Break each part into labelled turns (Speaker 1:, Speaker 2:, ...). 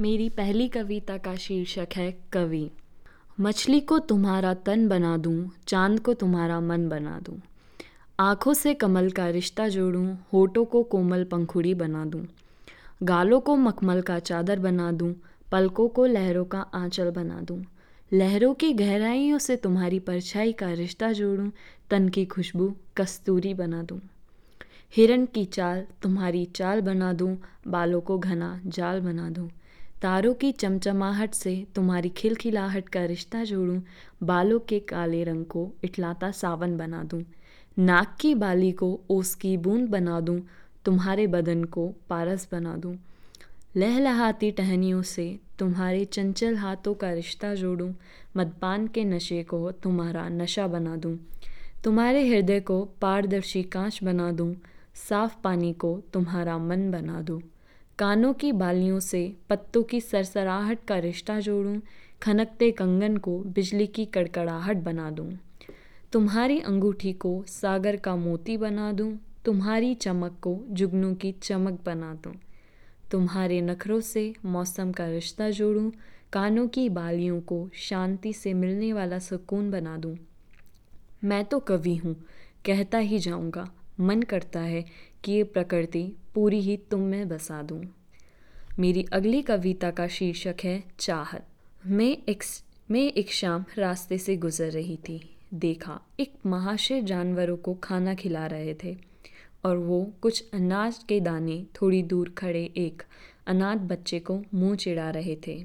Speaker 1: मेरी पहली कविता का शीर्षक है कवि। मछली को तुम्हारा तन बना दूँ, चाँद को तुम्हारा मन बना दूँ। आँखों से कमल का रिश्ता जोड़ूं, होठों को कोमल पंखुड़ी बना दूँ। गालों को मखमल का चादर बना दूँ, पलकों को लहरों का आंचल बना दूँ। लहरों की गहराइयों से तुम्हारी परछाई का रिश्ता जोड़ूँ, तन की खुशबू कस्तूरी बना दूँ। हिरन की चाल तुम्हारी चाल बना दूँ, बालों को घना जाल बना दूँ। तारों की चमचमाहट से तुम्हारी खिलखिलाहट का रिश्ता जोड़ूं, बालों के काले रंग को इटलाता सावन बना दूँ, नाक की बाली को ओस की बूंद बना दूँ, तुम्हारे बदन को पारस बना दूँ। लहलहाती टहनियों से तुम्हारे चंचल हाथों का रिश्ता जोड़ूं मदपान के नशे को तुम्हारा नशा बना दूँ, तुम्हारे हृदय को पारदर्शी कांच बना दूँ, साफ़ पानी को तुम्हारा मन बना दूँ। कानों की बालियों से पत्तों की सरसराहट का रिश्ता जोड़ूं, खनकते कंगन को बिजली की कड़कड़ाहट बना दूँ। तुम्हारी अंगूठी को सागर का मोती बना दूँ, तुम्हारी चमक को जुगनू की चमक बना दूँ। तुम्हारे नखरों से मौसम का रिश्ता जोड़ूं, कानों की बालियों को शांति से मिलने वाला सुकून बना दूँ। मैं तो कवि हूँ, कहता ही जाऊँगा। मन करता है कि ये प्रकृति पूरी ही तुम में बसा दूँ। मेरी अगली कविता का शीर्षक है चाहत। मैं एक मैं एक शाम रास्ते से गुजर रही थी। देखा, एक महाशय जानवरों को खाना खिला रहे थे और वो कुछ अनाज के दाने थोड़ी दूर खड़े एक अनाथ बच्चे को मुँह चिढ़ा रहे थे।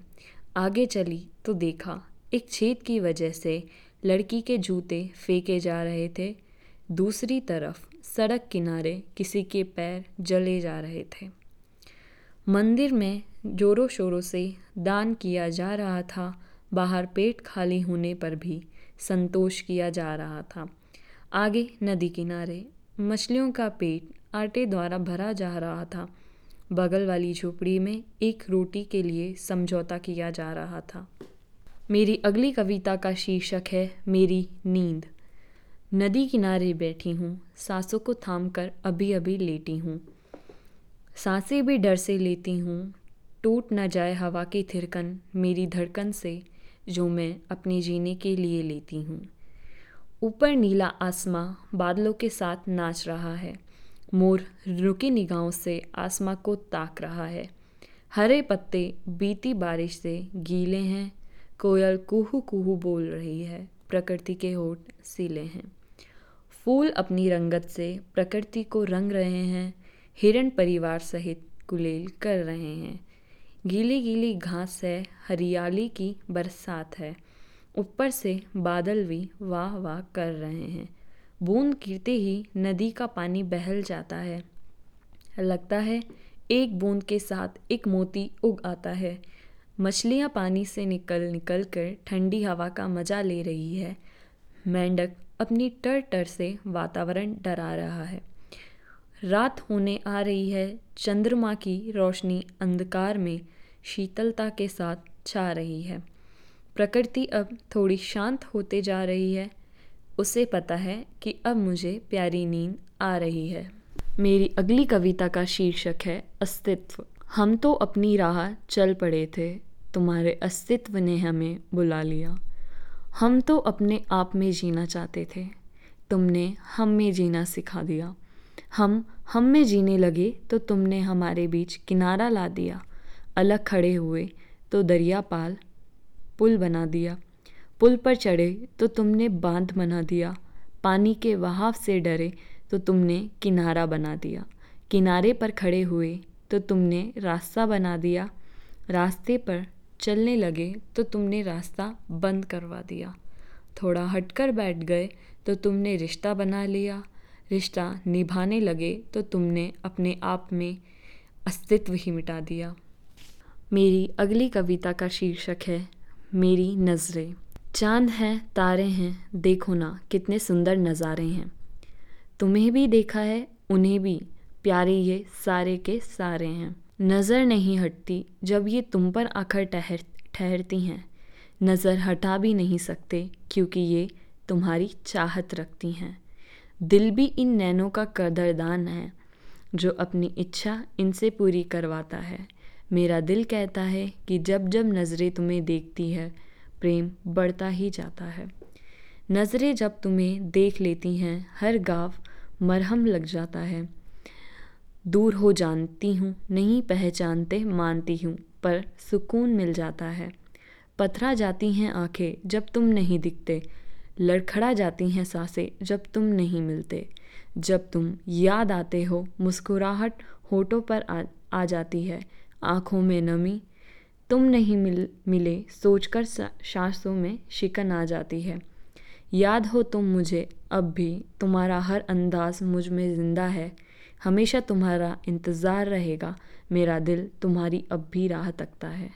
Speaker 1: आगे चली तो देखा, एक छेद की वजह से लड़की के जूते फेंके जा रहे थे दूसरी तरफ़। सड़क किनारे किसी के पैर जले जा रहे थे। मंदिर में जोरों शोरों से दान किया जा रहा था, बाहर पेट खाली होने पर भी संतोष किया जा रहा था। आगे नदी किनारे मछलियों का पेट आटे द्वारा भरा जा रहा था। बगल वाली झोपड़ी में एक रोटी के लिए समझौता किया जा रहा था। मेरी अगली कविता का शीर्षक है, मेरी नींद। नदी किनारे बैठी हूँ, सांसों को थाम कर अभी अभी लेटी हूँ। साँसें भी डर से लेती हूँ, टूट न जाए हवा की थिरकन मेरी धड़कन से, जो मैं अपने जीने के लिए लेती हूँ। ऊपर नीला आसमां बादलों के साथ नाच रहा है। मोर रुकी निगाहों से आसमां को ताक रहा है। हरे पत्ते बीती बारिश से गीले हैं, कोयल कुहू कुहू बोल रही है, प्रकृति के होठ सीले हैं। फूल अपनी रंगत से प्रकृति को रंग रहे हैं, हिरण परिवार सहित कुलेल कर रहे हैं। गीली गीली घास है, हरियाली की बरसात है। ऊपर से बादल भी वाह वाह कर रहे हैं। बूंद गिरते ही नदी का पानी बहल जाता है। लगता है एक बूंद के साथ एक मोती उग आता है। मछलियाँ पानी से निकल निकल कर ठंडी हवा का मज़ा ले रही है। मेंढक अपनी टर टर से वातावरण डरा रहा है। रात होने आ रही है, चंद्रमा की रोशनी अंधकार में शीतलता के साथ छा रही है। प्रकृति अब थोड़ी शांत होते जा रही है। उसे पता है कि अब मुझे प्यारी नींद आ रही है। मेरी अगली कविता का शीर्षक है अस्तित्व। हम तो अपनी राह चल पड़े थे, तुम्हारे अस्तित्व ने हमें बुला लिया। हम तो अपने आप में जीना चाहते थे। तुमने हम में जीना सिखा दिया। हम हम में जीने लगे तो तुमने हमारे बीच किनारा ला दिया। अलग खड़े हुए तो दरिया पाल पुल बना दिया। पुल पर चढ़े तो तुमने बाँध बना दिया। पानी के वहाव से डरे तो तुमने किनारा बना दिया। किनारे पर खड़े हुए तो तुमने रास्ता बना दिया। रास्ते पर चलने लगे तो तुमने रास्ता बंद करवा दिया। थोड़ा हटकर बैठ गए तो तुमने रिश्ता बना लिया। रिश्ता निभाने लगे तो तुमने अपने आप में अस्तित्व ही मिटा दिया। मेरी अगली कविता का शीर्षक है, मेरी नज़रें। चाँद हैं, तारे हैं, देखो ना कितने सुंदर नज़ारे हैं। तुम्हें भी देखा है, उन्हें भी। प्यारे ये सारे के सारे हैं। नज़र नहीं हटती जब ये तुम पर आकर ठहर, ठहरती हैं। नज़र हटा भी नहीं सकते, क्योंकि ये तुम्हारी चाहत रखती हैं। दिल भी इन नैनों का कदरदान है, जो अपनी इच्छा इनसे पूरी करवाता है। मेरा दिल कहता है कि जब जब नज़रें तुम्हें देखती है, प्रेम बढ़ता ही जाता है। नज़रें जब तुम्हें देख लेती हैं, हर गाव मरहम लग जाता है। दूर हो जानती हूँ नहीं पहचानते मानती हूँ पर सुकून मिल जाता है। पथरा जाती हैं आँखें जब तुम नहीं दिखते। लड़खड़ा जाती हैं साँसें जब तुम नहीं मिलते। जब तुम याद आते हो मुस्कुराहट होठों पर आ, आ जाती है। आँखों में नमी तुम नहीं मिल मिले सोचकर सांसों में शिकन आ जाती है। याद हो तुम मुझे अब भी तुम्हारा हर अंदाज मुझमें ज़िंदा है। हमेशा तुम्हारा इंतज़ार रहेगा। मेरा दिल तुम्हारी अब भी राह तकता है।